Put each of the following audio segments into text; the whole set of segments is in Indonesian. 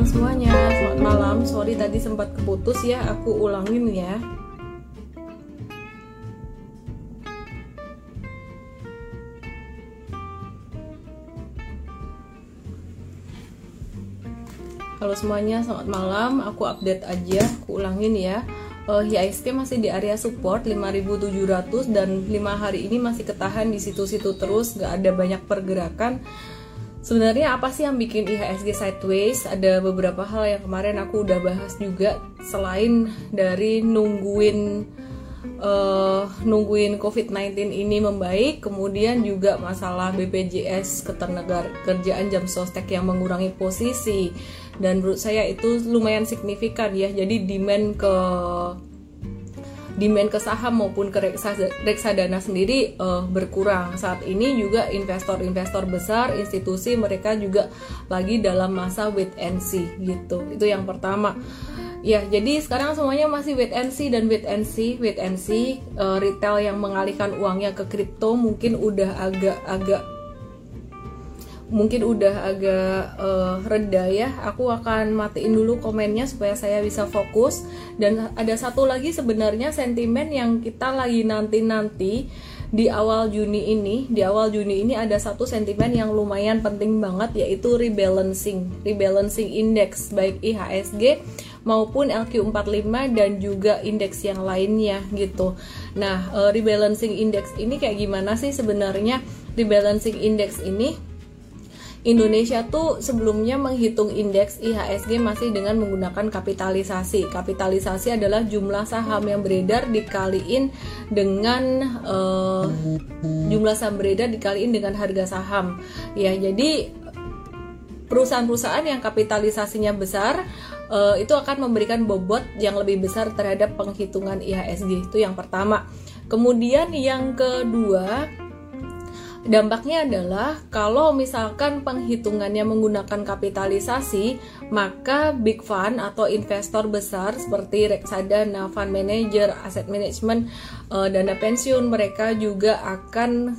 teman-teman semuanya, selamat malam. Sorry tadi sempat keputus ya, aku ulangin ya. Halo semuanya, selamat malam. Aku update aja, aku ulangin ya. Uh, masih di area support 5700 dan 5 hari ini masih ketahan di situ-situ terus, gak ada banyak pergerakan. Sebenarnya apa sih yang bikin IHSG sideways? Ada beberapa hal yang kemarin aku udah bahas juga. Selain dari nungguin uh, nungguin COVID-19 ini membaik, kemudian juga masalah BPJS ketenaga kerjaan jam sostek yang mengurangi posisi. Dan menurut saya itu lumayan signifikan ya. Jadi demand ke demand ke saham maupun ke reksadana sendiri uh, berkurang. Saat ini juga investor-investor besar institusi mereka juga lagi dalam masa wait and see gitu. Itu yang pertama. Ya jadi sekarang semuanya masih wait and see dan wait and see wait and see. Uh, retail yang mengalihkan uangnya ke kripto mungkin udah agak-agak mungkin udah agak uh, reda ya aku akan matiin dulu komennya supaya saya bisa fokus dan ada satu lagi sebenarnya sentimen yang kita lagi nanti-nanti di awal Juni ini di awal Juni ini ada satu sentimen yang lumayan penting banget yaitu rebalancing rebalancing index baik IHSG maupun LQ45 dan juga indeks yang lainnya gitu. Nah, uh, rebalancing index ini kayak gimana sih sebenarnya? Rebalancing index ini Indonesia tuh sebelumnya menghitung indeks IHSG masih dengan menggunakan kapitalisasi. Kapitalisasi adalah jumlah saham yang beredar dikaliin dengan uh, jumlah saham beredar dikaliin dengan harga saham. Ya, jadi perusahaan-perusahaan yang kapitalisasinya besar uh, itu akan memberikan bobot yang lebih besar terhadap penghitungan IHSG. Itu yang pertama. Kemudian yang kedua, Dampaknya adalah kalau misalkan penghitungannya menggunakan kapitalisasi, maka big fund atau investor besar seperti reksadana, fund manager, asset management, uh, dana pensiun mereka juga akan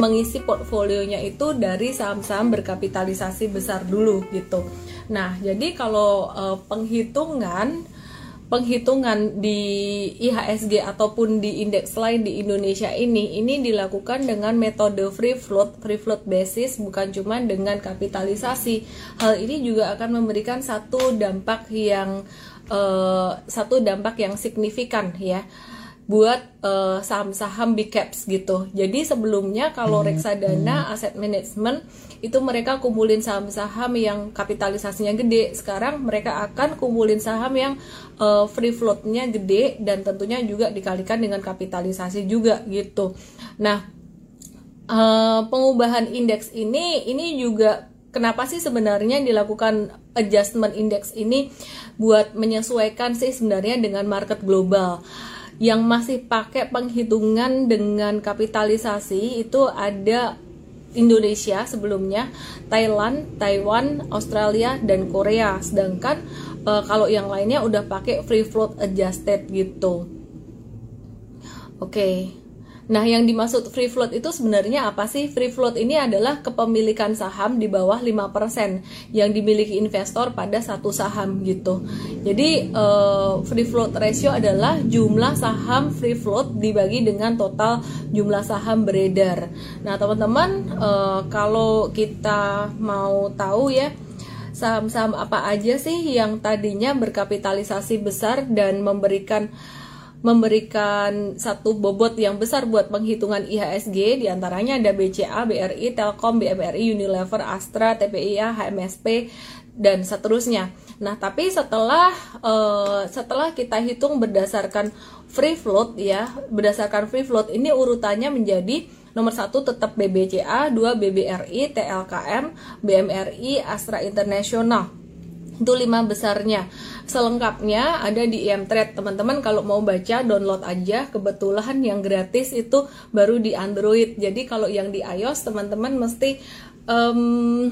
mengisi portfolionya itu dari saham-saham berkapitalisasi besar dulu gitu. Nah, jadi kalau uh, penghitungan penghitungan di IHSG ataupun di indeks lain di Indonesia ini ini dilakukan dengan metode free float free float basis bukan cuma dengan kapitalisasi. Hal ini juga akan memberikan satu dampak yang uh, satu dampak yang signifikan ya buat uh, saham-saham big caps gitu. Jadi sebelumnya kalau hmm. reksadana aset management itu mereka kumpulin saham-saham yang kapitalisasinya gede. Sekarang mereka akan kumpulin saham yang uh, free floatnya gede dan tentunya juga dikalikan dengan kapitalisasi juga gitu. Nah, uh, pengubahan indeks ini ini juga kenapa sih sebenarnya dilakukan adjustment index ini buat menyesuaikan sih sebenarnya dengan market global yang masih pakai penghitungan dengan kapitalisasi itu ada Indonesia sebelumnya, Thailand, Taiwan, Australia dan Korea. Sedangkan uh, kalau yang lainnya udah pakai free float adjusted gitu. Oke. Okay. Nah, yang dimaksud free float itu sebenarnya apa sih? Free float ini adalah kepemilikan saham di bawah 5% yang dimiliki investor pada satu saham gitu. Jadi, uh, free float ratio adalah jumlah saham free float dibagi dengan total jumlah saham beredar. Nah, teman-teman, uh, kalau kita mau tahu ya, saham-saham apa aja sih yang tadinya berkapitalisasi besar dan memberikan memberikan satu bobot yang besar buat penghitungan IHSG di antaranya ada BCA, BRI, Telkom, BMRI, Unilever, Astra, TPIA, HMSP dan seterusnya. Nah, tapi setelah uh, setelah kita hitung berdasarkan free float ya, berdasarkan free float ini urutannya menjadi nomor satu tetap BBCA, dua BBRI, TLKM, BMRI, Astra International itu lima besarnya. Selengkapnya ada di IM Trade teman-teman kalau mau baca download aja. Kebetulan yang gratis itu baru di Android. Jadi kalau yang di iOS teman-teman mesti um,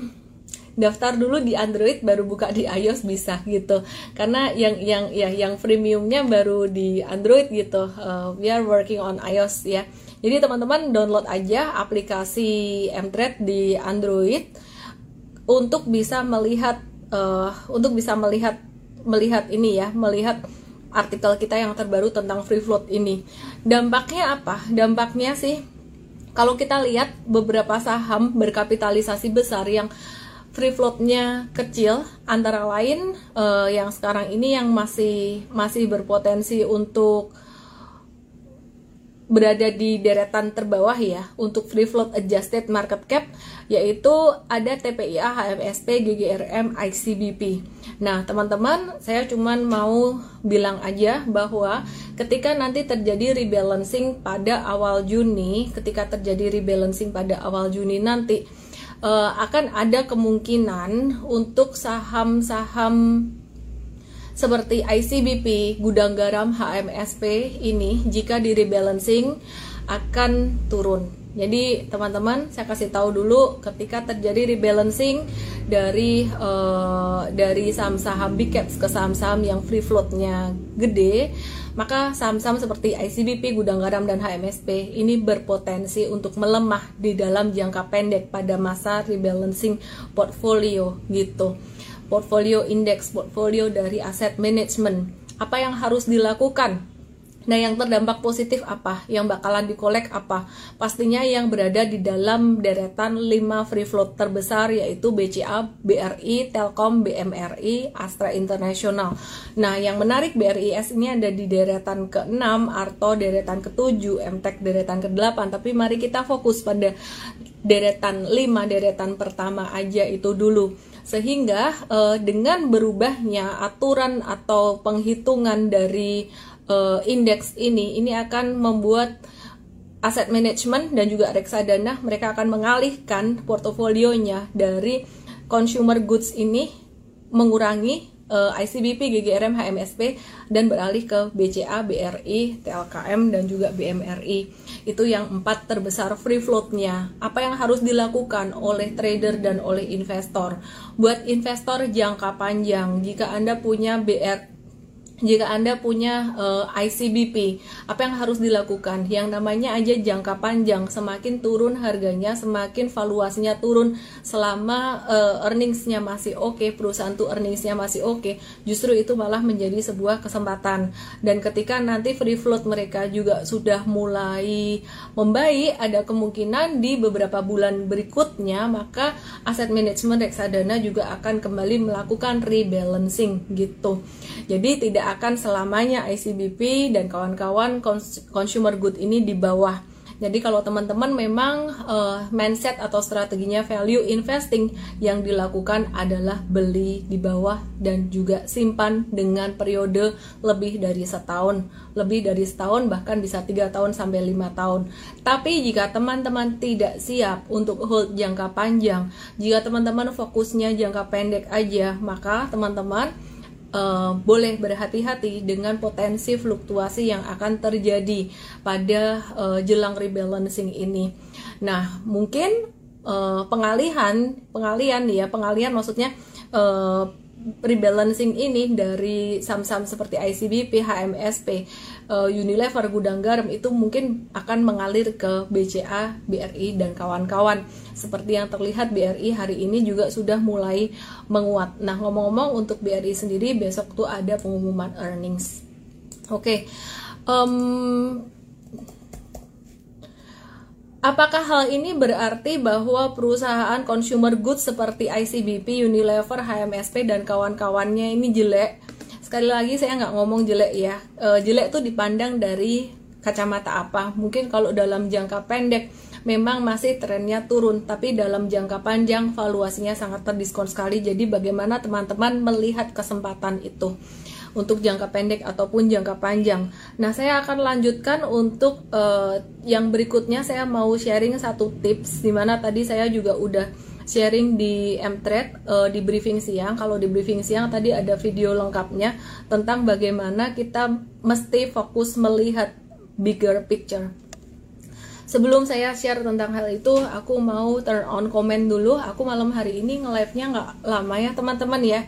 daftar dulu di Android baru buka di iOS bisa gitu. Karena yang yang ya yang freemiumnya baru di Android gitu. Uh, we are working on iOS ya. Jadi teman-teman download aja aplikasi Mtrade di Android untuk bisa melihat uh, untuk bisa melihat melihat ini ya, melihat artikel kita yang terbaru tentang free float ini. Dampaknya apa? Dampaknya sih kalau kita lihat beberapa saham berkapitalisasi besar yang free floatnya kecil antara lain uh, yang sekarang ini yang masih masih berpotensi untuk berada di deretan terbawah ya untuk free float adjusted market cap yaitu ada TPIA, HMSP, GGRM, ICBP. Nah, teman-teman, saya cuman mau bilang aja bahwa ketika nanti terjadi rebalancing pada awal Juni, ketika terjadi rebalancing pada awal Juni nanti uh, akan ada kemungkinan untuk saham-saham seperti ICBP, gudang garam HMSP ini jika di rebalancing akan turun. Jadi teman-teman saya kasih tahu dulu ketika terjadi rebalancing dari uh, dari saham-saham big caps ke saham-saham yang free floatnya gede, maka saham-saham seperti ICBP, Gudang Garam dan HMSP ini berpotensi untuk melemah di dalam jangka pendek pada masa rebalancing portfolio gitu portfolio index, portfolio dari aset management. Apa yang harus dilakukan? Nah, yang terdampak positif apa? Yang bakalan dikolek apa? Pastinya yang berada di dalam deretan 5 free float terbesar yaitu BCA, BRI, Telkom, BMRI, Astra International. Nah, yang menarik BRIS ini ada di deretan ke-6, Arto deretan ke-7, MTEK deretan ke-8. Tapi mari kita fokus pada deretan 5, deretan pertama aja itu dulu sehingga uh, dengan berubahnya aturan atau penghitungan dari uh, indeks ini ini akan membuat aset manajemen dan juga reksadana mereka akan mengalihkan portofolionya dari consumer goods ini mengurangi uh, eh, ICBP, GGRM, HMSP dan beralih ke BCA, BRI, TLKM dan juga BMRI. Itu yang empat terbesar free floatnya. Apa yang harus dilakukan oleh trader dan oleh investor? Buat investor jangka panjang, jika Anda punya BR jika Anda punya uh, eh, ICBP, apa yang harus dilakukan? Yang namanya aja jangka panjang, semakin turun harganya, semakin valuasinya turun selama uh, earningsnya masih oke, okay, perusahaan tuh earningsnya masih oke, okay, justru itu malah menjadi sebuah kesempatan. Dan ketika nanti free float mereka juga sudah mulai membaik, ada kemungkinan di beberapa bulan berikutnya, maka aset manajemen reksadana juga akan kembali melakukan rebalancing gitu. Jadi tidak akan selamanya ICBP dan kawan-kawan consumer good ini di bawah. Jadi kalau teman-teman memang uh, mindset atau strateginya value investing yang dilakukan adalah beli di bawah dan juga simpan dengan periode lebih dari setahun, lebih dari setahun bahkan bisa tiga tahun sampai lima tahun. Tapi jika teman-teman tidak siap untuk hold jangka panjang, jika teman-teman fokusnya jangka pendek aja, maka teman-teman uh, boleh berhati-hati dengan potensi fluktuasi yang akan terjadi pada uh, jelang rebalancing ini. Nah, mungkin uh, pengalihan, pengalihan ya, pengalihan maksudnya uh, rebalancing ini dari saham-saham seperti ICBP, HMSP, uh, Unilever, Gudang Garam itu mungkin akan mengalir ke BCA, BRI dan kawan-kawan. Seperti yang terlihat BRI hari ini juga sudah mulai menguat. Nah, ngomong-ngomong untuk BRI sendiri besok tuh ada pengumuman earnings. Oke. Okay. Um, Apakah hal ini berarti bahwa perusahaan consumer goods seperti ICBP, Unilever, HMSP, dan kawan-kawannya ini jelek? Sekali lagi saya nggak ngomong jelek ya. E, jelek tuh dipandang dari kacamata apa? Mungkin kalau dalam jangka pendek memang masih trennya turun, tapi dalam jangka panjang valuasinya sangat terdiskon sekali. Jadi bagaimana teman-teman melihat kesempatan itu? untuk jangka pendek ataupun jangka panjang. Nah, saya akan lanjutkan untuk uh, yang berikutnya saya mau sharing satu tips di mana tadi saya juga udah sharing di Mtrade uh, di briefing siang. Kalau di briefing siang tadi ada video lengkapnya tentang bagaimana kita mesti fokus melihat bigger picture. Sebelum saya share tentang hal itu, aku mau turn on comment dulu. Aku malam hari ini nge-live-nya nggak lama ya teman-teman ya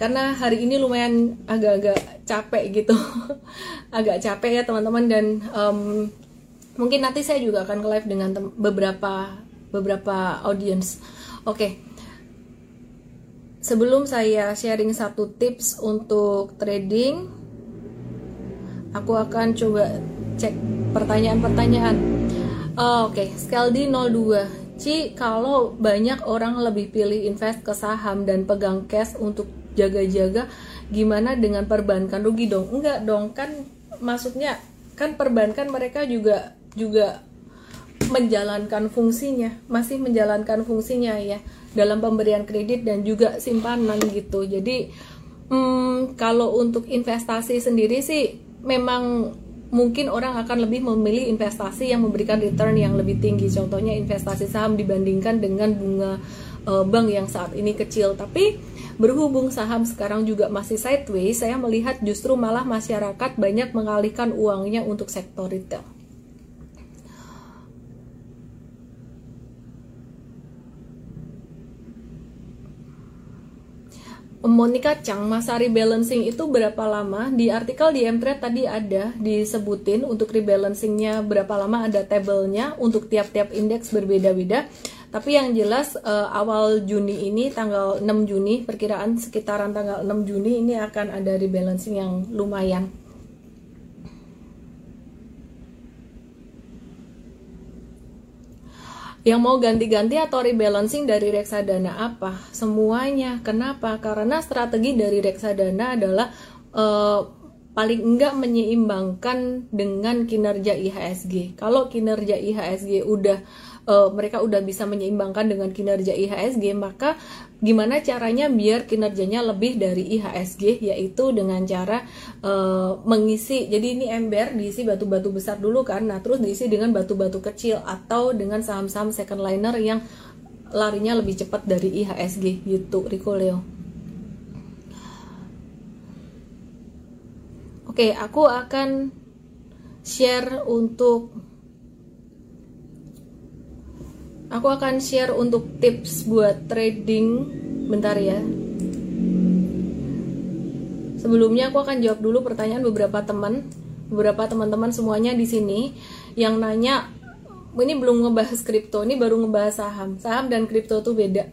karena hari ini lumayan agak-agak capek gitu agak capek ya teman-teman dan um, mungkin nanti saya juga akan ke live dengan beberapa beberapa audience oke okay. sebelum saya sharing satu tips untuk trading, aku akan coba cek pertanyaan-pertanyaan. Oh, Oke, okay. Skaldi 02. Ci, kalau banyak orang lebih pilih invest ke saham dan pegang cash untuk jaga-jaga, gimana dengan perbankan rugi dong? Enggak dong, kan maksudnya kan perbankan mereka juga juga menjalankan fungsinya, masih menjalankan fungsinya ya dalam pemberian kredit dan juga simpanan gitu. Jadi hmm, kalau untuk investasi sendiri sih memang mungkin orang akan lebih memilih investasi yang memberikan return yang lebih tinggi. Contohnya investasi saham dibandingkan dengan bunga uh, bank yang saat ini kecil. Tapi berhubung saham sekarang juga masih sideways, saya melihat justru malah masyarakat banyak mengalihkan uangnya untuk sektor retail. Monica Chang, masa rebalancing itu berapa lama? Di artikel di Mtrade tadi ada disebutin untuk rebalancingnya berapa lama ada tabelnya untuk tiap-tiap indeks berbeda-beda. Tapi yang jelas uh, awal Juni ini tanggal 6 Juni perkiraan sekitaran tanggal 6 Juni ini akan ada rebalancing yang lumayan. Yang mau ganti-ganti atau rebalancing dari reksadana apa? Semuanya. Kenapa? Karena strategi dari reksadana adalah uh, paling enggak menyeimbangkan dengan kinerja IHSG. Kalau kinerja IHSG udah uh, mereka udah bisa menyeimbangkan dengan kinerja IHSG, maka gimana caranya biar kinerjanya lebih dari IHSG yaitu dengan cara uh, mengisi jadi ini ember diisi batu-batu besar dulu kan nah terus diisi dengan batu-batu kecil atau dengan saham-saham second liner yang larinya lebih cepat dari IHSG gitu Rico Leo. Oke, aku akan share untuk aku akan share untuk tips buat trading. Bentar ya. Sebelumnya aku akan jawab dulu pertanyaan beberapa teman. Beberapa teman-teman semuanya di sini yang nanya ini belum ngebahas kripto ini baru ngebahas saham. Saham dan kripto tuh beda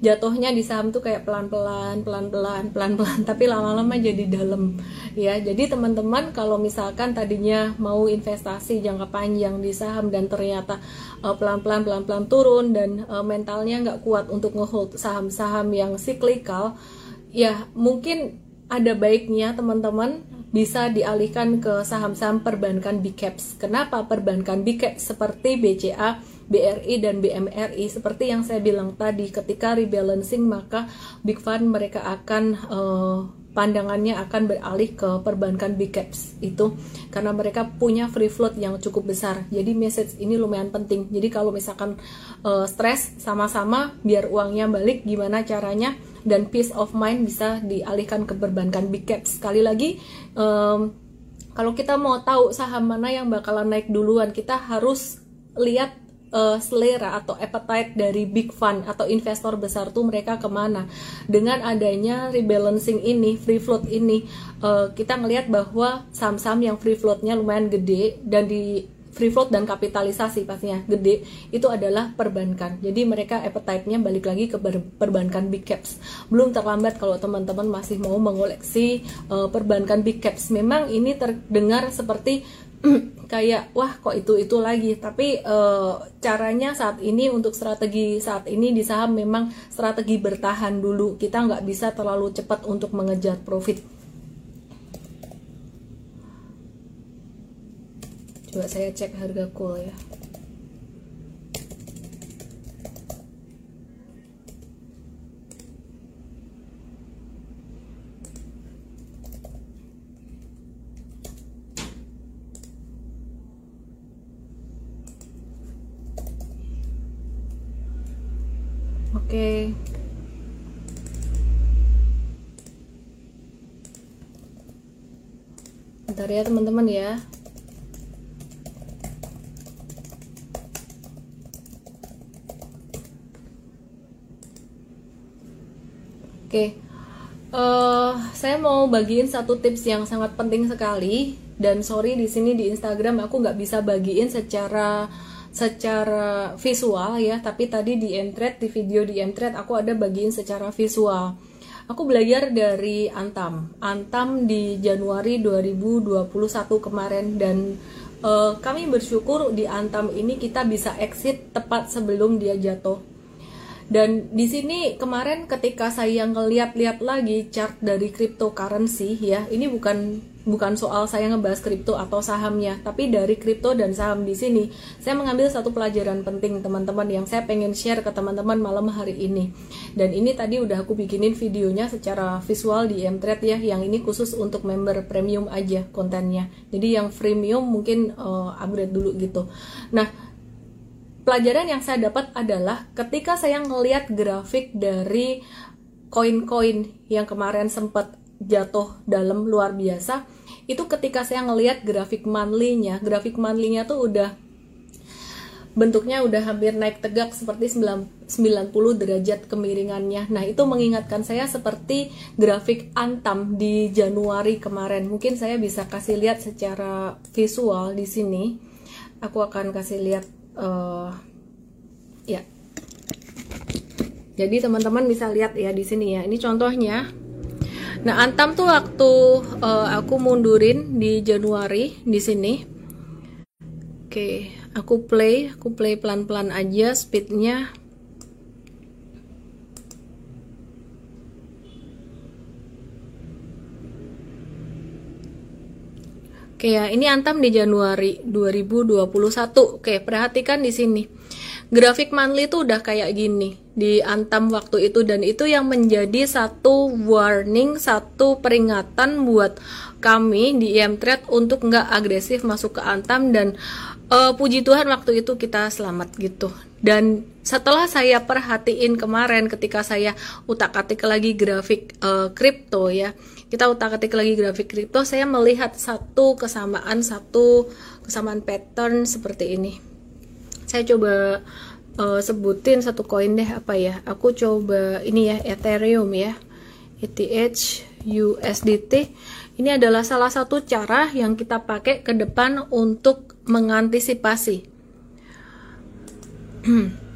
jatuhnya di saham tuh kayak pelan-pelan, pelan-pelan, pelan-pelan, tapi lama-lama jadi dalam ya. Jadi teman-teman kalau misalkan tadinya mau investasi jangka panjang di saham dan ternyata uh, pelan-pelan, pelan-pelan turun dan uh, mentalnya nggak kuat untuk ngehold saham-saham yang cyclical, ya mungkin ada baiknya teman-teman bisa dialihkan ke saham-saham perbankan big caps. Kenapa perbankan big caps seperti BCA BRI dan BMRI seperti yang saya bilang tadi ketika rebalancing maka big fund mereka akan uh, pandangannya akan beralih ke perbankan big caps itu. Karena mereka punya free float yang cukup besar. Jadi message ini lumayan penting. Jadi kalau misalkan uh, stres sama-sama biar uangnya balik gimana caranya? Dan peace of mind bisa dialihkan ke perbankan big caps. Sekali lagi um, kalau kita mau tahu saham mana yang bakalan naik duluan kita harus lihat uh, selera atau appetite dari big fund atau investor besar tuh mereka ke mana. Dengan adanya rebalancing ini free float ini uh, kita ngelihat bahwa saham-saham yang free floatnya lumayan gede dan di free float dan kapitalisasi pastinya gede itu adalah perbankan. Jadi mereka appetite-nya balik lagi ke perbankan big caps. Belum terlambat kalau teman-teman masih mau mengoleksi uh, perbankan big caps. Memang ini terdengar seperti kayak wah kok itu itu lagi. Tapi e, caranya saat ini untuk strategi saat ini di saham memang strategi bertahan dulu. Kita nggak bisa terlalu cepat untuk mengejar profit. Coba saya cek harga cool ya Oke. Bentar ya teman-teman ya. Oke. Uh, saya mau bagiin satu tips yang sangat penting sekali dan sorry di sini di Instagram aku nggak bisa bagiin secara secara visual ya tapi tadi di Entret di video di Entret aku ada bagiin secara visual aku belajar dari Antam. Antam di Januari 2021 kemarin. Dan uh, kami bersyukur di Antam ini kita bisa exit tepat sebelum dia jatuh. Dan di sini kemarin ketika saya ngeliat-liat lagi chart dari cryptocurrency ya, ini bukan bukan soal saya ngebahas kripto atau sahamnya, tapi dari kripto dan saham di sini saya mengambil satu pelajaran penting teman-teman yang saya pengen share ke teman-teman malam hari ini. Dan ini tadi udah aku bikinin videonya secara visual di Mtrade ya, yang ini khusus untuk member premium aja kontennya. Jadi yang freemium mungkin uh, upgrade dulu gitu. Nah, pelajaran yang saya dapat adalah ketika saya ngelihat grafik dari koin-koin yang kemarin sempat jatuh dalam luar biasa itu ketika saya ngelihat grafik monthly-nya grafik monthly-nya tuh udah bentuknya udah hampir naik tegak seperti 90 derajat kemiringannya. Nah, itu mengingatkan saya seperti grafik Antam di Januari kemarin. Mungkin saya bisa kasih lihat secara visual di sini. Aku akan kasih lihat uh, ya jadi teman-teman bisa lihat ya di sini ya ini contohnya nah antam tuh waktu uh, aku mundurin di Januari di sini oke aku play aku play pelan-pelan aja speednya Oke ya, ini Antam di Januari 2021. Oke, perhatikan di sini. Grafik monthly itu udah kayak gini di Antam waktu itu dan itu yang menjadi satu warning, satu peringatan buat kami di IM Trade untuk nggak agresif masuk ke Antam dan uh, puji Tuhan waktu itu kita selamat gitu. Dan setelah saya perhatiin kemarin ketika saya utak-atik lagi grafik kripto uh, ya, kita utak-atik lagi grafik kripto, saya melihat satu kesamaan, satu kesamaan pattern seperti ini. Saya coba uh, sebutin satu koin deh apa ya. Aku coba ini ya Ethereum ya. ETH USDT. Ini adalah salah satu cara yang kita pakai ke depan untuk mengantisipasi.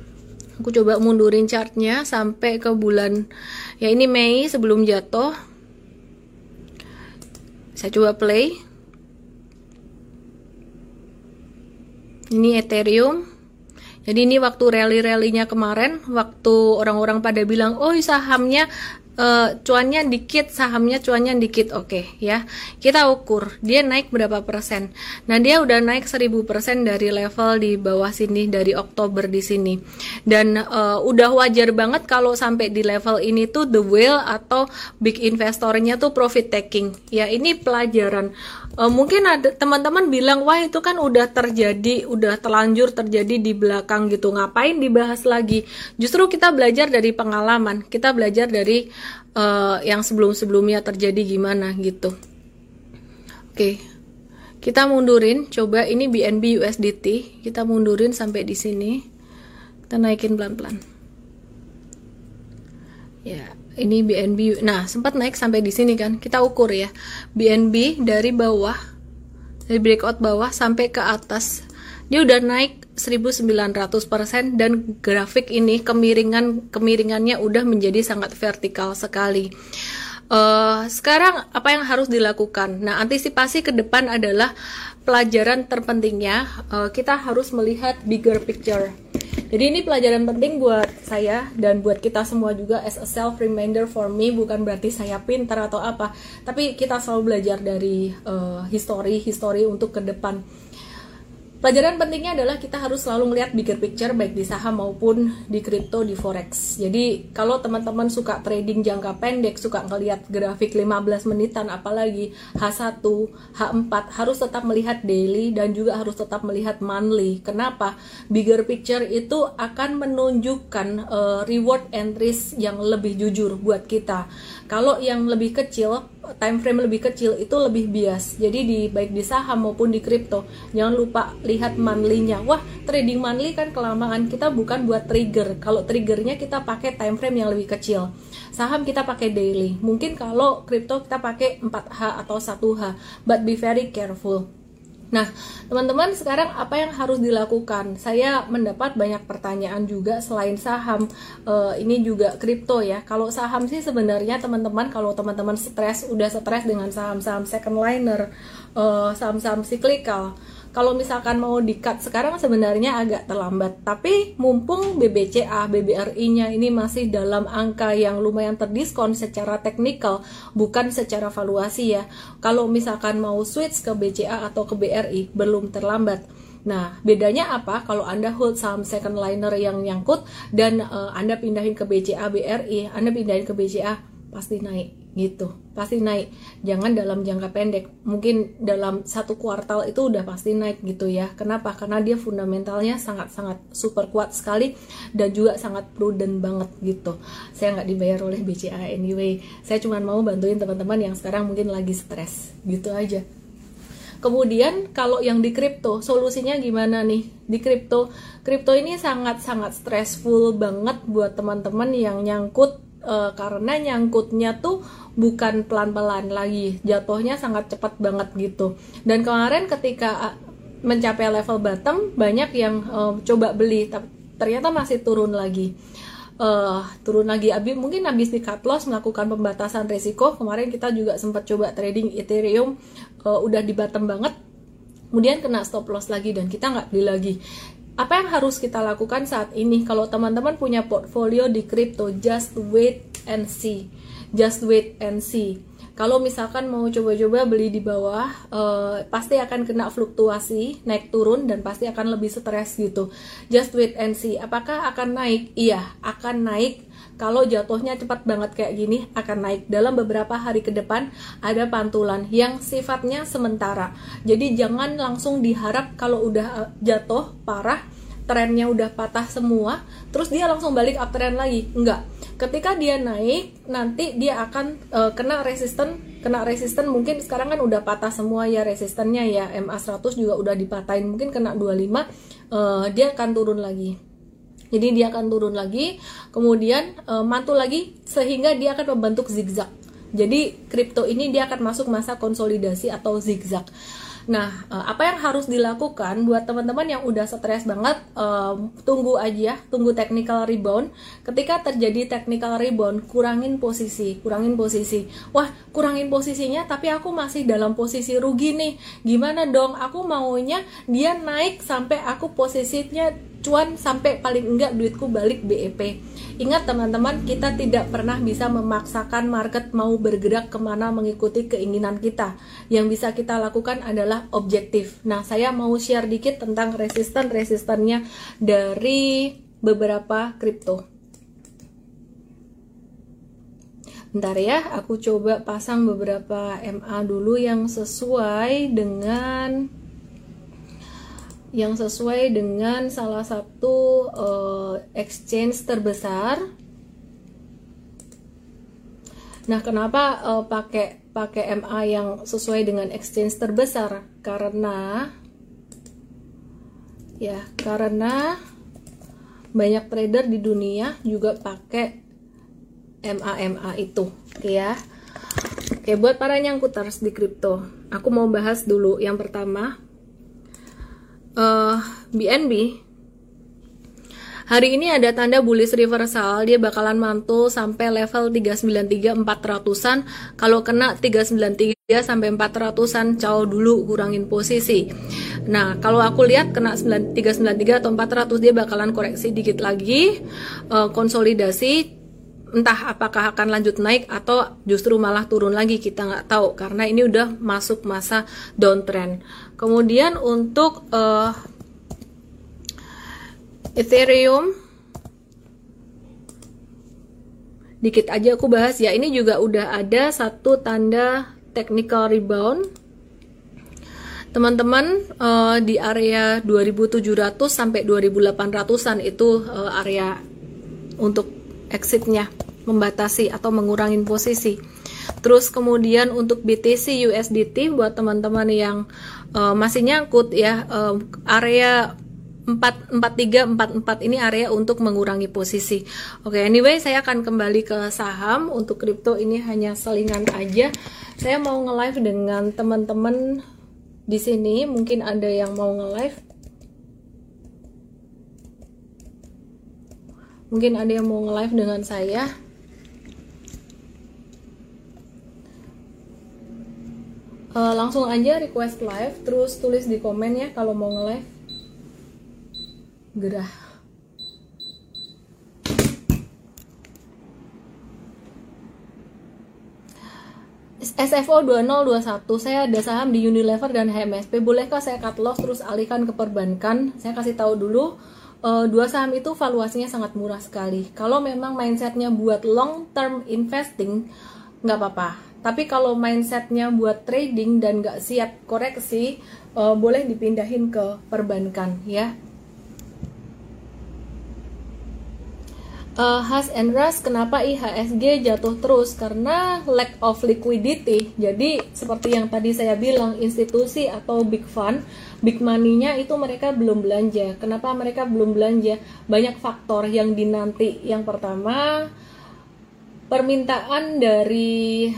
Aku coba mundurin chartnya sampai ke bulan ya ini Mei sebelum jatuh saya coba play ini Ethereum jadi ini waktu rally-rallynya kemarin waktu orang-orang pada bilang oh sahamnya uh, cuannya dikit, sahamnya cuannya dikit, oke okay, ya. Kita ukur dia naik berapa persen. Nah dia udah naik 1000 persen dari level di bawah sini dari Oktober di sini. Dan uh, udah wajar banget kalau sampai di level ini tuh the whale atau big investornya tuh profit taking. Ya ini pelajaran uh, mungkin ada teman-teman bilang wah itu kan udah terjadi udah terlanjur terjadi di belakang gitu ngapain dibahas lagi justru kita belajar dari pengalaman kita belajar dari uh, yang sebelum-sebelumnya terjadi gimana gitu. Oke okay. kita mundurin. Coba ini BNB USDT kita mundurin sampai di sini. Kita naikin pelan-pelan. Ya ini BNB nah sempat naik sampai di sini kan? Kita ukur ya. BNB dari bawah dari breakout bawah sampai ke atas dia udah naik 1900% dan grafik ini kemiringan kemiringannya udah menjadi sangat vertikal sekali. Uh, sekarang apa yang harus dilakukan? Nah antisipasi ke depan adalah pelajaran terpentingnya. Uh, kita harus melihat bigger picture. Jadi ini pelajaran penting buat saya dan buat kita semua juga as a self reminder for me. Bukan berarti saya pintar atau apa, tapi kita selalu belajar dari uh, history history untuk ke depan. Pelajaran pentingnya adalah kita harus selalu melihat bigger picture baik di saham maupun di kripto di forex. Jadi kalau teman-teman suka trading jangka pendek, suka ngelihat grafik 15 menitan apalagi H1, H4 harus tetap melihat daily dan juga harus tetap melihat monthly. Kenapa? Bigger picture itu akan menunjukkan uh, reward risk yang lebih jujur buat kita. Kalau yang lebih kecil, time frame lebih kecil itu lebih bias. Jadi di baik di saham maupun di kripto, jangan lupa lihat monthly-nya. Wah, trading monthly kan kelamaan. Kita bukan buat trigger. Kalau triggernya kita pakai time frame yang lebih kecil. Saham kita pakai daily. Mungkin kalau kripto kita pakai 4H atau 1H. But be very careful. Nah, teman-teman, sekarang apa yang harus dilakukan? Saya mendapat banyak pertanyaan juga selain saham, uh, ini juga kripto ya. Kalau saham sih sebenarnya teman-teman, kalau teman-teman stres, udah stres dengan saham-saham second liner, uh, saham-saham cyclical, kalau misalkan mau di-cut sekarang sebenarnya agak terlambat. Tapi mumpung BBCA, BBRI-nya ini masih dalam angka yang lumayan terdiskon secara teknikal, bukan secara valuasi ya. Kalau misalkan mau switch ke BCA atau ke BRI, belum terlambat. Nah, bedanya apa kalau Anda hold saham second liner yang nyangkut dan uh, Anda pindahin ke BCA, BRI, Anda pindahin ke BCA, pasti naik gitu. Pasti naik. Jangan dalam jangka pendek. Mungkin dalam satu kuartal itu udah pasti naik gitu ya. Kenapa? Karena dia fundamentalnya sangat sangat super kuat sekali dan juga sangat prudent banget gitu. Saya nggak dibayar oleh BCA anyway. Saya cuma mau bantuin teman-teman yang sekarang mungkin lagi stres. Gitu aja. Kemudian kalau yang di kripto, solusinya gimana nih? Di kripto, kripto ini sangat-sangat stressful banget buat teman-teman yang nyangkut uh, karena nyangkutnya tuh bukan pelan-pelan lagi. Jatuhnya sangat cepat banget gitu. Dan kemarin ketika uh, mencapai level bottom banyak yang uh, coba beli tapi ternyata masih turun lagi. Uh, turun lagi. Abi mungkin habis di cut loss melakukan pembatasan risiko kemarin kita juga sempat coba trading Ethereum uh, udah di bottom banget. Kemudian kena stop loss lagi dan kita nggak beli lagi apa yang harus kita lakukan saat ini? Kalau teman-teman punya portfolio di crypto just wait and see. Just wait and see. Kalau misalkan mau coba-coba beli di bawah uh, pasti akan kena fluktuasi naik turun dan pasti akan lebih stres gitu. Just wait and see. Apakah akan naik? Iya akan naik kalau jatuhnya cepat banget kayak gini akan naik. Dalam beberapa hari ke depan ada pantulan yang sifatnya sementara. Jadi jangan langsung diharap kalau udah eh, jatuh parah trennya udah patah semua terus dia langsung balik uptrend lagi. Enggak. Ketika dia naik nanti dia akan uh, kena resisten kena resisten. Mungkin sekarang kan udah patah semua ya resistennya ya. MA 100 juga udah dipatahin. Mungkin kena 25 uh, eh, dia akan turun lagi jadi dia akan turun lagi kemudian uh, mantul lagi sehingga dia akan membentuk zigzag jadi kripto ini dia akan masuk masa konsolidasi atau zigzag Nah, uh, apa yang harus dilakukan buat teman-teman yang udah stres banget, uh, tunggu aja, tunggu technical rebound. Ketika terjadi technical rebound, kurangin posisi, kurangin posisi. Wah, kurangin posisinya, tapi aku masih dalam posisi rugi nih. Gimana dong? Aku maunya dia naik sampai aku posisinya cuan sampai paling enggak duitku balik BEP Ingat teman-teman, kita tidak pernah bisa memaksakan market mau bergerak ke mana mengikuti keinginan kita. Yang bisa kita lakukan adalah objektif. Nah, saya mau share dikit tentang resisten-resistennya dari beberapa kripto. Bentar ya, aku coba pasang beberapa MA dulu yang sesuai dengan yang sesuai dengan salah satu uh, exchange terbesar. Nah, kenapa uh, pakai pakai MA yang sesuai dengan exchange terbesar? Karena ya, karena banyak trader di dunia juga pakai MA-MA itu, ya. Oke, buat para nyangkuters di kripto, aku mau bahas dulu yang pertama uh, eh, BNB Hari ini ada tanda bullish reversal, dia bakalan mantul sampai level 393 400-an. Kalau kena 393 sampai 400-an, caw dulu kurangin posisi. Nah, kalau aku lihat kena 393 atau 400 dia bakalan koreksi dikit lagi, uh, konsolidasi entah apakah akan lanjut naik atau justru malah turun lagi kita nggak tahu karena ini udah masuk masa downtrend. Kemudian untuk uh, Ethereum. Dikit aja aku bahas ya. Ini juga udah ada satu tanda technical rebound. Teman-teman uh, di area 2700 sampai 2800an itu uh, area untuk exitnya membatasi atau mengurangi posisi. Terus kemudian untuk BTC USDT buat teman-teman yang uh, masih nyangkut ya uh, area 443 44 ini area untuk mengurangi posisi. Oke, okay, anyway saya akan kembali ke saham. Untuk kripto ini hanya selingan aja. Saya mau nge-live dengan teman-teman di sini. Mungkin ada yang mau nge-live. Mungkin ada yang mau nge-live dengan saya uh, langsung aja request live terus tulis di komen ya kalau mau nge-live. Gerah. SFO 2021 saya ada saham di Unilever dan HMSP bolehkah saya cut loss terus alihkan ke perbankan? Saya kasih tahu dulu. Uh, dua saham itu valuasinya sangat murah sekali. Kalau memang mindsetnya buat long term investing nggak apa-apa tapi kalau mindsetnya buat trading dan nggak siap koreksi uh, boleh dipindahin ke perbankan ya. Uh, Has and Ras kenapa IHSG jatuh terus? Karena lack of liquidity. Jadi seperti yang tadi saya bilang institusi atau big fund big money-nya itu mereka belum belanja. Kenapa mereka belum belanja? Banyak faktor yang dinanti. Yang pertama permintaan dari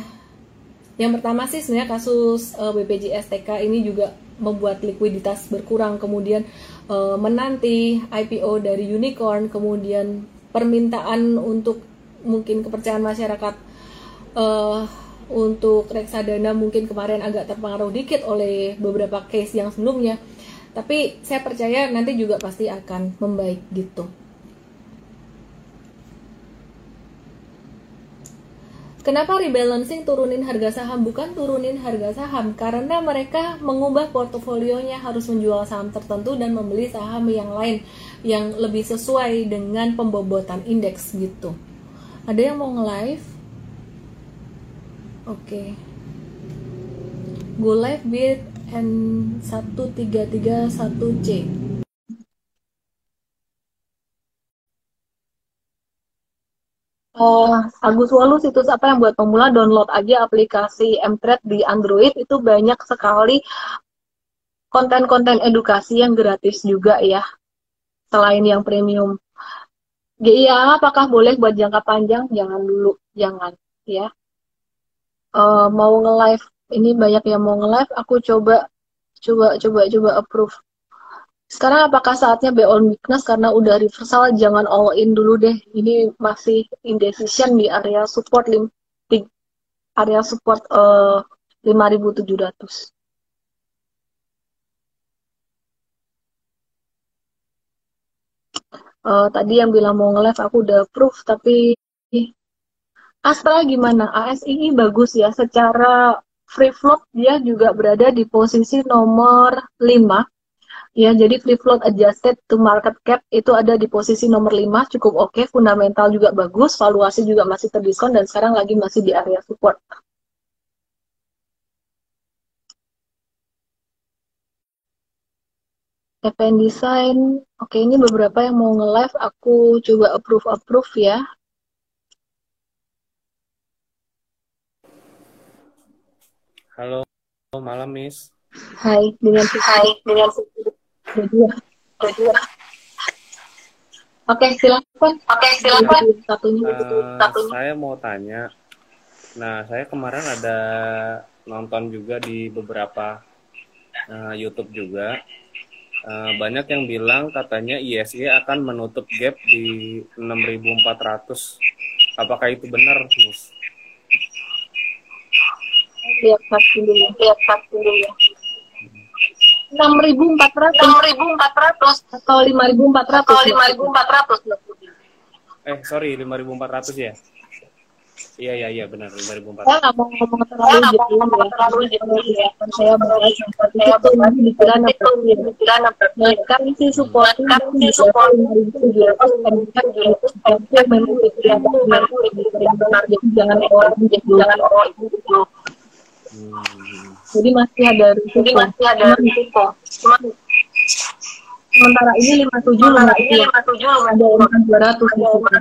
yang pertama sih sebenarnya kasus uh, BPJS TK ini juga membuat likuiditas berkurang. Kemudian uh, menanti IPO dari unicorn kemudian permintaan untuk mungkin kepercayaan masyarakat uh, untuk reksadana mungkin kemarin agak terpengaruh dikit oleh beberapa case yang sebelumnya. Tapi saya percaya nanti juga pasti akan membaik gitu Kenapa rebalancing turunin harga saham? Bukan turunin harga saham, karena mereka mengubah portofolionya harus menjual saham tertentu dan membeli saham yang lain yang lebih sesuai dengan pembobotan indeks gitu. Ada yang mau nge-live? Oke. Okay. Go live with N1331C. Uh, Agus Walu situs apa yang buat pemula? Download aja aplikasi Mtrade di Android. Itu banyak sekali konten-konten edukasi yang gratis juga ya selain yang premium. Ya apakah boleh buat jangka panjang? Jangan dulu jangan ya. Uh, mau nge live ini banyak yang mau nge live aku coba coba coba coba approve sekarang apakah saatnya buy on weakness karena udah reversal jangan all in dulu deh. Ini masih indecision di area support lim di area support uh, 5700. Uh, tadi yang bilang mau nge-live aku udah proof tapi Astra gimana? ASI bagus ya secara free float dia juga berada di posisi nomor 5 Ya, jadi free float adjusted to market cap itu ada di posisi nomor 5, cukup oke, okay, fundamental juga bagus, valuasi juga masih terdiskon dan sekarang lagi masih di area support. FN Design, oke okay, ini beberapa yang mau nge-live, aku coba approve-approve ya. Halo, malam Miss. Hai, dengan Hai, dengan oke silakan. Oke silakan. Satunya. Uh, satunya. saya mau tanya. Nah saya kemarin ada nonton juga di beberapa uh, YouTube juga. Uh, banyak yang bilang katanya ISG akan menutup gap di 6400 apakah itu benar Mus? lihat pasti dulu. Lihat pasti dulu enam ribu empat ratus enam ribu empat ratus atau lima ribu empat ratus atau lima ribu empat ratus eh sorry lima ribu empat ratus ya Iya iya iya benar lima ribu empat. Saya nggak mau ngomong terlalu jauh ya. Terlalu jauh ya. Saya bahas seperti itu? Nah kan si support kan si support lima ribu tujuh ratus kan kan itu memang jadi jangan orang jangan orang itu. Jadi masih ada risiko. Jadi masih ada risiko. Cuma sementara ini lima tujuh sementara ini lima tujuh ada empat dua ratus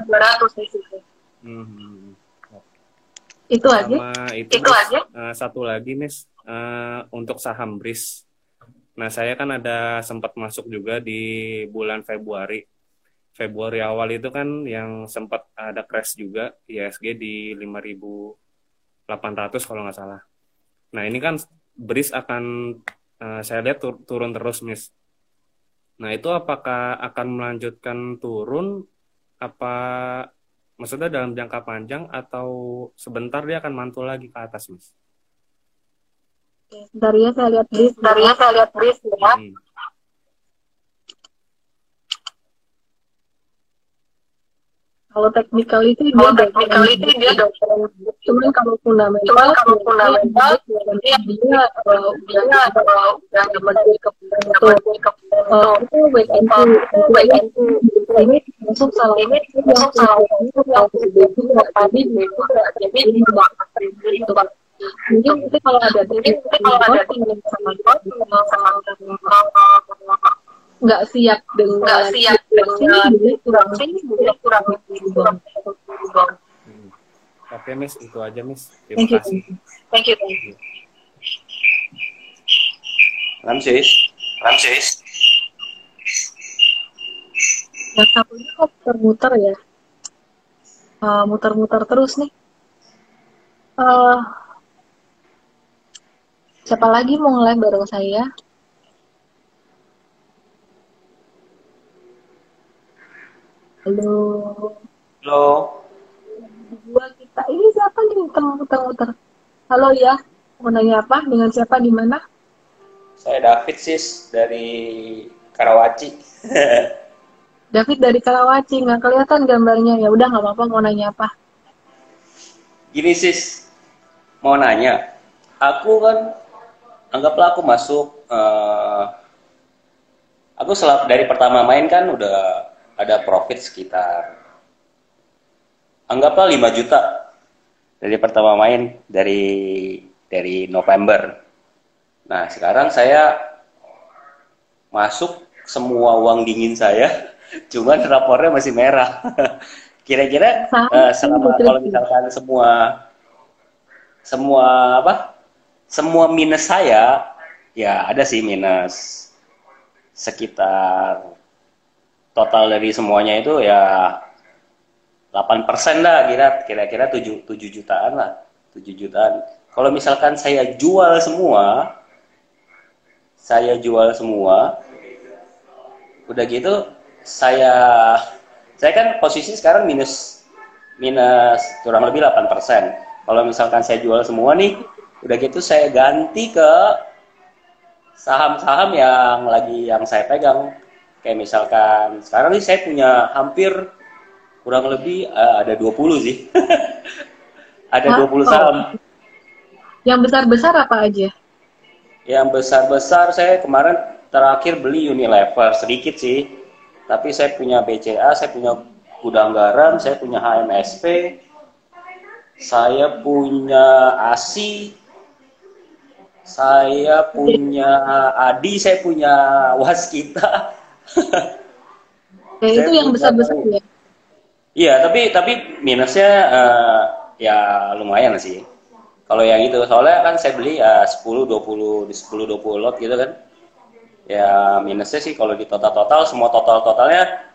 dua ratus di situ. Hmm. Itu Sama aja. Itu, itu mis, aja. Uh, satu lagi, Miss, uh, untuk saham BRIS. Nah, saya kan ada sempat masuk juga di bulan Februari. Februari awal itu kan yang sempat ada crash juga ISG di 5.800 kalau nggak salah. Nah ini kan BRIS akan uh, saya lihat tur turun terus, Miss. Nah, itu apakah akan melanjutkan turun apa maksudnya dalam jangka panjang atau sebentar dia akan mantul lagi ke atas, Miss? Dari ya saya lihat bis, dari ya saya lihat bis ya. Hmm. Kalau technical itu dia technical itu dia dokter. Cuman kalau fundamental, cuman kalau fundamental dia dia udah udah menuju ke itu itu wait and see wait and see ini masuk salah ini masuk salah itu yang tadi itu jadi itu mungkin nanti kalau ada mungkin kalau ada sama sama sama nggak siap dengan nggak siap dengan kurang kurang kurang Oke, Miss, itu aja, Miss. Terima thank kasih. You. Thank you, thank you. Ramses. Ramses. Yang satunya kok muter-muter ya. Uh, muter-muter terus nih. Uh, siapa lagi mau nge bareng saya? Halo. Halo. Dua kita. Ini siapa nih muter-muter? Halo ya. Mau nanya apa? Dengan siapa di mana? Saya David sis dari Karawaci. David dari Karawaci nggak kelihatan gambarnya ya udah nggak apa-apa mau nanya apa gini sis mau nanya aku kan anggaplah aku masuk uh, aku selap dari pertama main kan udah ada profit sekitar anggaplah 5 juta dari pertama main dari dari November. Nah, sekarang saya masuk semua uang dingin saya, cuman rapornya masih merah. Kira-kira uh, selama kalau misalkan semua semua apa? Semua minus saya ya ada sih minus sekitar total dari semuanya itu ya 8% lah kira kira-kira 7 7 jutaan lah. 7 jutaan. Kalau misalkan saya jual semua saya jual semua udah gitu saya saya kan posisi sekarang minus minus kurang lebih 8%. Kalau misalkan saya jual semua nih, udah gitu saya ganti ke saham-saham yang lagi yang saya pegang kayak misalkan sekarang nih saya punya hampir kurang lebih uh, ada 20 sih. ada Hah? 20 saham. Oh. Yang besar-besar apa aja? Yang besar-besar saya kemarin terakhir beli Unilever sedikit sih. Tapi saya punya BCA, saya punya gudang garam, saya punya HMSP, saya punya ASI, saya punya Adi, saya punya Waskita. Ya, itu yang besar-besar ya? Iya, tapi tapi minusnya uh, ya lumayan sih. Kalau yang itu soalnya kan saya beli ya 10 20 10 20 lot gitu kan. Ya minusnya sih kalau di total-total semua total-totalnya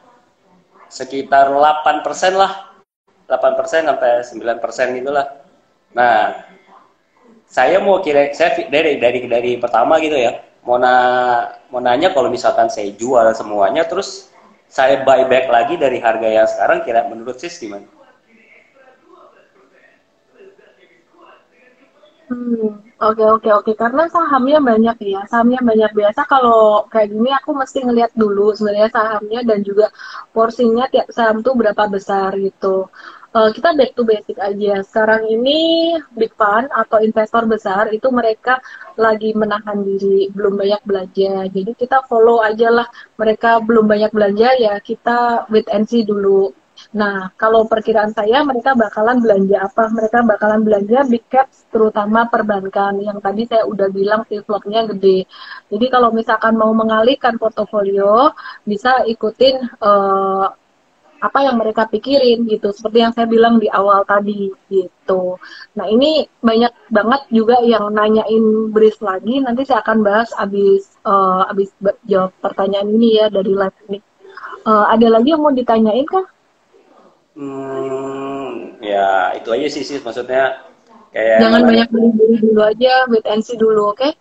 sekitar 8% lah. 8% sampai 9% itulah. Nah, saya mau kira saya dari dari dari pertama gitu ya mau, na, mau nanya kalau misalkan saya jual semuanya terus saya buy back lagi dari harga yang sekarang kira menurut sis gimana? Hmm, oke oke oke. Karena sahamnya banyak ya sahamnya banyak. Biasa kalau kayak gini aku mesti ngeliat dulu sebenarnya sahamnya dan juga porsinya tiap saham tuh berapa besar gitu uh, kita back to basic aja. Sekarang ini big fund atau investor besar itu mereka lagi menahan diri, belum banyak belanja. Jadi kita follow aja lah. Mereka belum banyak belanja ya kita wait and see dulu. Nah, kalau perkiraan saya mereka bakalan belanja apa? Mereka bakalan belanja big caps terutama perbankan yang tadi saya udah bilang floatnya gede. Jadi kalau misalkan mau mengalihkan portofolio bisa ikutin uh, apa yang mereka pikirin gitu seperti yang saya bilang di awal tadi gitu nah ini banyak banget juga yang nanyain bris lagi nanti saya akan bahas abis uh, abis jawab pertanyaan ini ya dari live ini uh, ada lagi yang mau ditanyain kah hmm, ya itu aja sih sih maksudnya kayak jangan banyak beli-beli dulu aja wait and see dulu oke okay?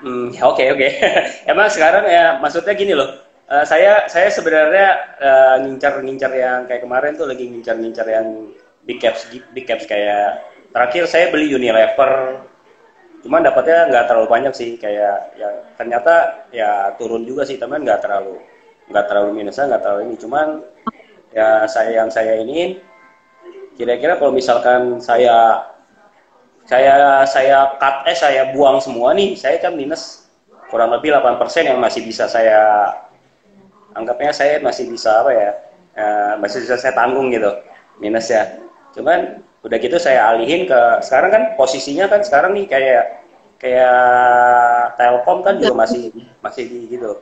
Hmm, ya oke oke. Emang sekarang ya maksudnya gini loh. Uh, saya saya sebenarnya uh, ngincar-ngincar yang kayak kemarin tuh lagi ngincar-ngincar yang big caps big caps kayak terakhir saya beli Unilever. Cuman dapatnya nggak terlalu banyak sih kayak ya ternyata ya turun juga sih teman nggak terlalu nggak terlalu minusnya nggak terlalu ini cuman ya saya yang saya ini kira-kira kalau misalkan saya saya saya cut eh saya buang semua nih saya kan minus kurang lebih 8% yang masih bisa saya anggapnya saya masih bisa apa ya uh, masih bisa saya tanggung gitu minus ya. Cuman udah gitu saya alihin ke sekarang kan posisinya kan sekarang nih kayak kayak Telkom kan juga masih masih di gitu.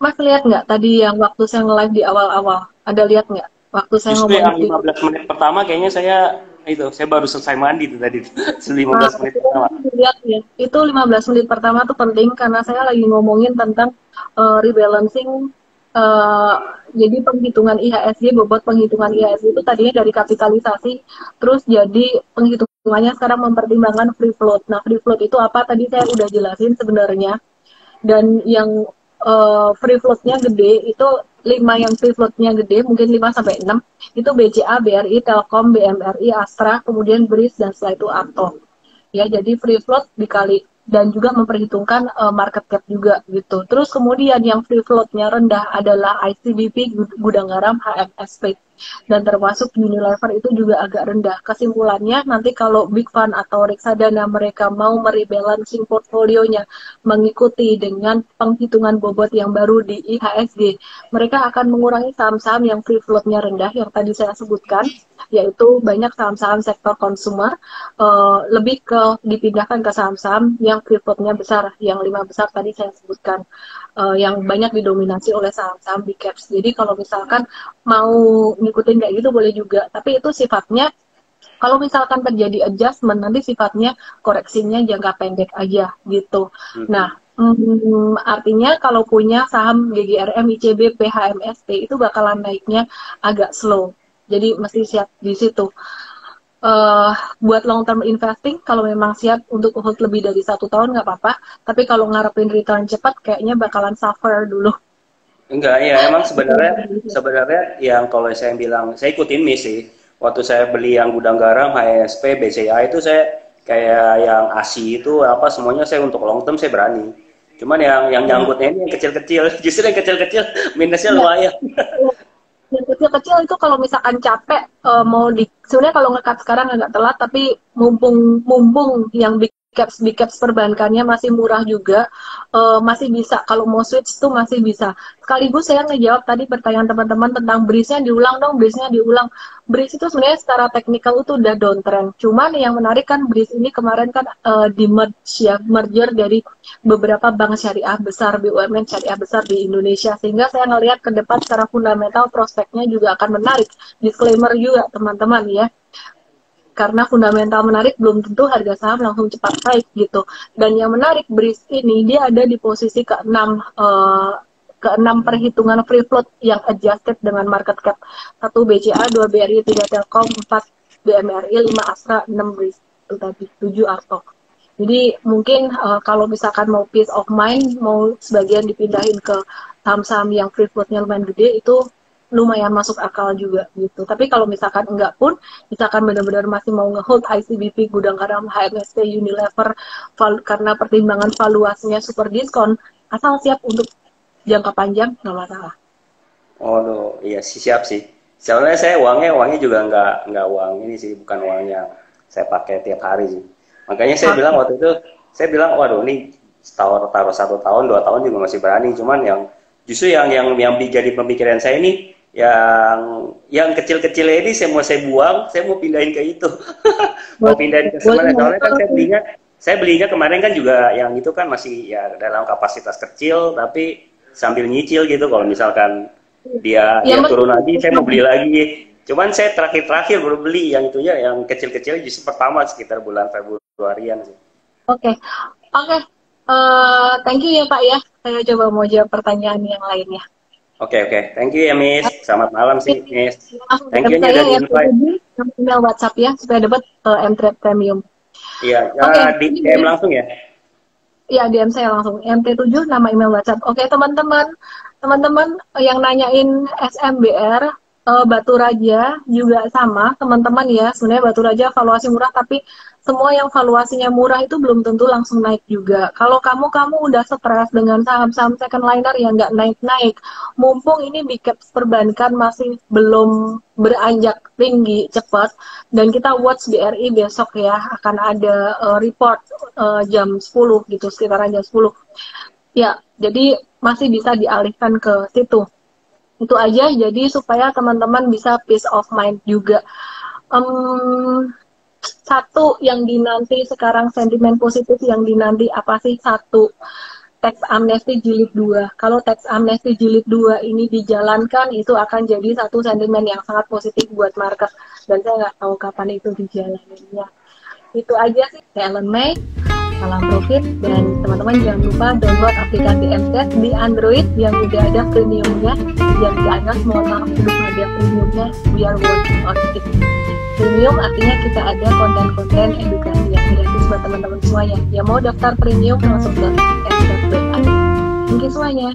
Mas lihat nggak tadi yang waktu saya nge-live di awal-awal? Ada lihat nggak waktu saya Justru ngomong yang 15 menit pertama kayaknya saya itu saya baru selesai mandi tuh tadi. 15 nah, menit pertama. Lihat ya, itu 15 menit pertama tuh penting karena saya lagi ngomongin tentang uh, rebalancing uh, jadi penghitungan IHSG bobot penghitungan IHSG itu tadinya dari kapitalisasi terus jadi penghitungannya sekarang mempertimbangkan free float. Nah, free float itu apa? Tadi saya udah jelasin sebenarnya. Dan yang uh, free floatnya gede itu lima yang free floatnya gede mungkin 5 sampai 6 itu BCA, BRI, Telkom, BMRI, Astra, kemudian BRIS dan setelah itu Ato. Ya, jadi free float dikali dan juga memperhitungkan uh, market cap juga gitu. Terus kemudian yang free floatnya rendah adalah ICBP, Gudang Garam, HMSP dan termasuk Unilever itu juga agak rendah. Kesimpulannya nanti kalau Big Fund atau reksadana mereka mau merebalancing portfolionya mengikuti dengan penghitungan bobot yang baru di IHSG, mereka akan mengurangi saham-saham yang free floatnya rendah yang tadi saya sebutkan, yaitu banyak saham-saham sektor konsumer uh, lebih ke dipindahkan ke saham-saham yang free floatnya besar, yang lima besar tadi saya sebutkan uh, yang banyak didominasi oleh saham-saham big caps. Jadi kalau misalkan mau ngikutin kayak gitu boleh juga, tapi itu sifatnya kalau misalkan terjadi adjustment nanti sifatnya koreksinya jangka pendek aja gitu. Hmm. Nah, hmm, artinya kalau punya saham GGRM, ICB, PHMST itu bakalan naiknya agak slow. Jadi mesti siap di situ. Uh, buat long term investing kalau memang siap untuk hold lebih dari satu tahun nggak apa-apa. Tapi kalau ngarepin return cepat kayaknya bakalan suffer dulu. Enggak ya emang sebenarnya sebenarnya yang kalau saya bilang saya ikutin nih sih. Waktu saya beli yang gudang garam HSP BCA itu saya kayak yang ASI itu apa semuanya saya untuk long term saya berani. Cuman yang yang nyangkutnya ini yang kecil-kecil. Justru yang kecil-kecil minusnya lumayan yang kecil-kecil itu kalau misalkan capek uh, mau di sebenarnya kalau ngekat sekarang agak telat tapi mumpung mumpung yang big caps big caps perbankannya masih murah juga. Uh, masih bisa kalau mau switch tuh masih bisa. Sekaligus saya ngejawab tadi pertanyaan teman-teman tentang brisnya diulang dong brisnya diulang. Bris itu sebenarnya secara teknikal itu udah downtrend. Cuman yang menarik kan bris ini kemarin kan uh, di merge ya merger dari beberapa bank syariah besar BUMN syariah besar di Indonesia. Sehingga saya ngelihat ke depan secara fundamental prospeknya juga akan menarik. Disclaimer juga teman-teman ya karena fundamental menarik belum tentu harga saham langsung cepat naik gitu. Dan yang menarik BRIS ini dia ada di posisi ke-6 uh, ke-6 perhitungan free float yang adjusted dengan market cap. 1 BCA, 2 BRI, 3 Telkom, 4 BMRI, 5 Astra, 6 BRIS. Itu tadi, 7 Arto. Jadi mungkin uh, kalau misalkan mau peace of mind, mau sebagian dipindahin ke saham-saham yang free floatnya lumayan gede, itu lumayan masuk akal juga gitu. Tapi kalau misalkan enggak pun, misalkan benar-benar masih mau ngehold ICBP, Gudang Garam, HMSP, Unilever, karena pertimbangan valuasinya super diskon, asal siap untuk jangka panjang nggak masalah. Oh, iya sih siap sih. Soalnya saya uangnya uangnya juga nggak nggak uang ini sih, bukan uang yang saya pakai tiap hari sih. Makanya saya bilang waktu itu, saya bilang waduh ini taruh taruh satu tahun dua tahun juga masih berani, cuman yang justru yang yang yang jadi pemikiran saya ini yang yang kecil-kecil ini saya mau saya buang, saya mau pindahin ke itu. mau pindahin ke sana. Soalnya kan saya belinya, saya belinya kemarin kan juga yang itu kan masih ya dalam kapasitas kecil, tapi sambil nyicil gitu. Kalau misalkan dia, ya, dia turun lagi, saya mau beli lagi. Cuman saya terakhir-terakhir baru beli yang itunya, yang kecil-kecil justru pertama sekitar bulan Februarian sih. Oke, okay. oke. Okay. Uh, eh, thank you ya Pak ya. Saya coba mau jawab pertanyaan yang lainnya. Oke okay, oke, okay. thank you ya Miss. Selamat malam sih Miss. Thank you udah di invite. Email WhatsApp ya supaya dapat uh, M-Trade Premium. Iya, okay. uh, di DM langsung ya. ya DM saya langsung MT7 nama email WhatsApp. Oke teman-teman, teman-teman yang nanyain SMBR uh, Batu Raja juga sama teman-teman ya sebenarnya Batu Raja valuasi murah tapi semua yang valuasinya murah itu belum tentu langsung naik juga. Kalau kamu kamu udah stres dengan saham-saham second liner yang nggak naik-naik mumpung ini big caps perbankan masih belum beranjak tinggi cepat dan kita watch BRI besok ya akan ada uh, report uh, jam 10 gitu sekitaran jam 10 ya jadi masih bisa dialihkan ke situ. Itu aja jadi supaya teman-teman bisa peace of mind juga. Um, satu yang dinanti sekarang sentimen positif yang dinanti apa sih? Satu teks amnesti jilid 2 kalau teks amnesti jilid 2 ini dijalankan itu akan jadi satu sentimen yang sangat positif buat market. Dan saya nggak tahu kapan itu dijalannya itu aja sih. Ellen May salam profit. Dan teman-teman jangan lupa download aplikasi MTS di Android yang udah ada premiumnya. Yang di iOS mohon maaf belum ada premiumnya. We are working on it. Premium artinya kita ada konten-konten edukasi yang gratis buat teman-teman semuanya. Yang mau daftar premium langsung ke MTS.id thank you semuanya